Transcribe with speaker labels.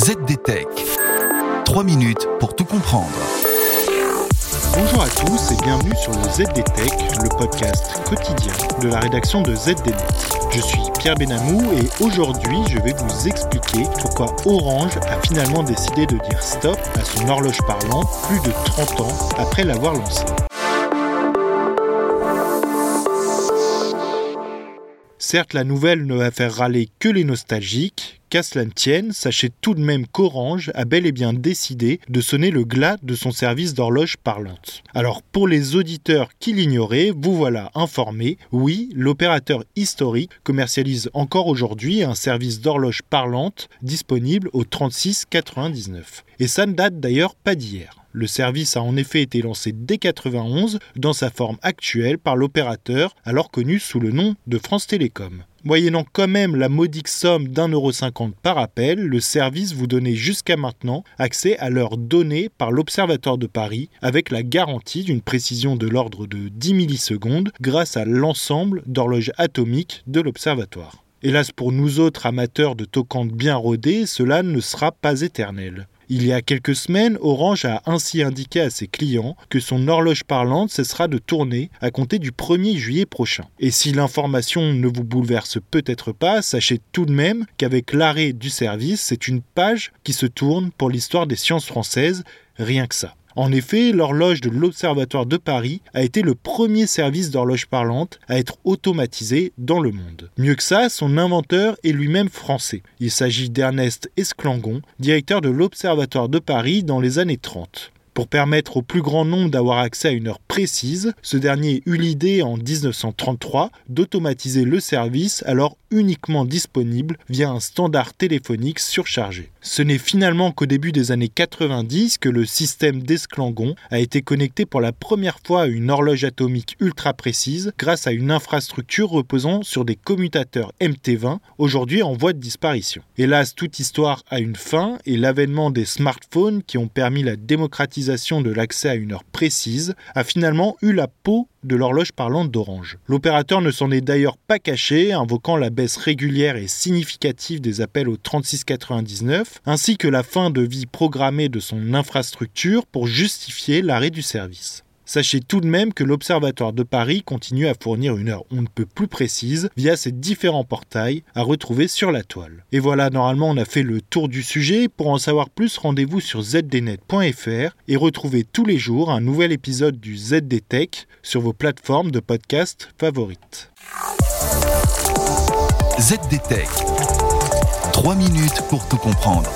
Speaker 1: ZDTech. 3 minutes pour tout comprendre.
Speaker 2: Bonjour à tous et bienvenue sur le ZDTech, le podcast quotidien de la rédaction de ZDNet. Je suis Pierre Benamou et aujourd'hui je vais vous expliquer pourquoi Orange a finalement décidé de dire stop à son horloge parlante plus de 30 ans après l'avoir lancée. Certes, la nouvelle ne va faire râler que les nostalgiques, qu'à cela ne tienne, sachez tout de même qu'Orange a bel et bien décidé de sonner le glas de son service d'horloge parlante. Alors pour les auditeurs qui l'ignoraient, vous voilà informés, oui, l'opérateur historique commercialise encore aujourd'hui un service d'horloge parlante disponible au 36,99. Et ça ne date d'ailleurs pas d'hier. Le service a en effet été lancé dès 91 dans sa forme actuelle par l'opérateur, alors connu sous le nom de France Télécom. Moyennant quand même la modique somme d'1,50€ par appel, le service vous donnait jusqu'à maintenant accès à l'heure donnée par l'Observatoire de Paris avec la garantie d'une précision de l'ordre de 10 millisecondes grâce à l'ensemble d'horloges atomiques de l'Observatoire. Hélas pour nous autres amateurs de tocantes bien rodées, cela ne sera pas éternel. Il y a quelques semaines, Orange a ainsi indiqué à ses clients que son horloge parlante cessera de tourner à compter du 1er juillet prochain. Et si l'information ne vous bouleverse peut-être pas, sachez tout de même qu'avec l'arrêt du service, c'est une page qui se tourne pour l'histoire des sciences françaises, rien que ça. En effet, l'horloge de l'Observatoire de Paris a été le premier service d'horloge parlante à être automatisé dans le monde. Mieux que ça, son inventeur est lui-même français. Il s'agit d'Ernest Esclangon, directeur de l'Observatoire de Paris dans les années 30. Pour permettre au plus grand nombre d'avoir accès à une heure précise, ce dernier eut l'idée en 1933 d'automatiser le service alors uniquement disponible via un standard téléphonique surchargé. Ce n'est finalement qu'au début des années 90 que le système d'Esclangon a été connecté pour la première fois à une horloge atomique ultra précise grâce à une infrastructure reposant sur des commutateurs MT20, aujourd'hui en voie de disparition. Hélas, toute histoire a une fin et l'avènement des smartphones qui ont permis la démocratisation de l'accès à une heure précise a finalement eu la peau de l'horloge parlante d'Orange. L'opérateur ne s'en est d'ailleurs pas caché, invoquant la baisse régulière et significative des appels au 3699, ainsi que la fin de vie programmée de son infrastructure pour justifier l'arrêt du service. Sachez tout de même que l'Observatoire de Paris continue à fournir une heure on ne peut plus précise via ses différents portails à retrouver sur la toile. Et voilà, normalement on a fait le tour du sujet. Pour en savoir plus, rendez-vous sur zdnet.fr et retrouvez tous les jours un nouvel épisode du ZDTech sur vos plateformes de podcast favorites.
Speaker 1: ZDTech. 3 minutes pour tout comprendre.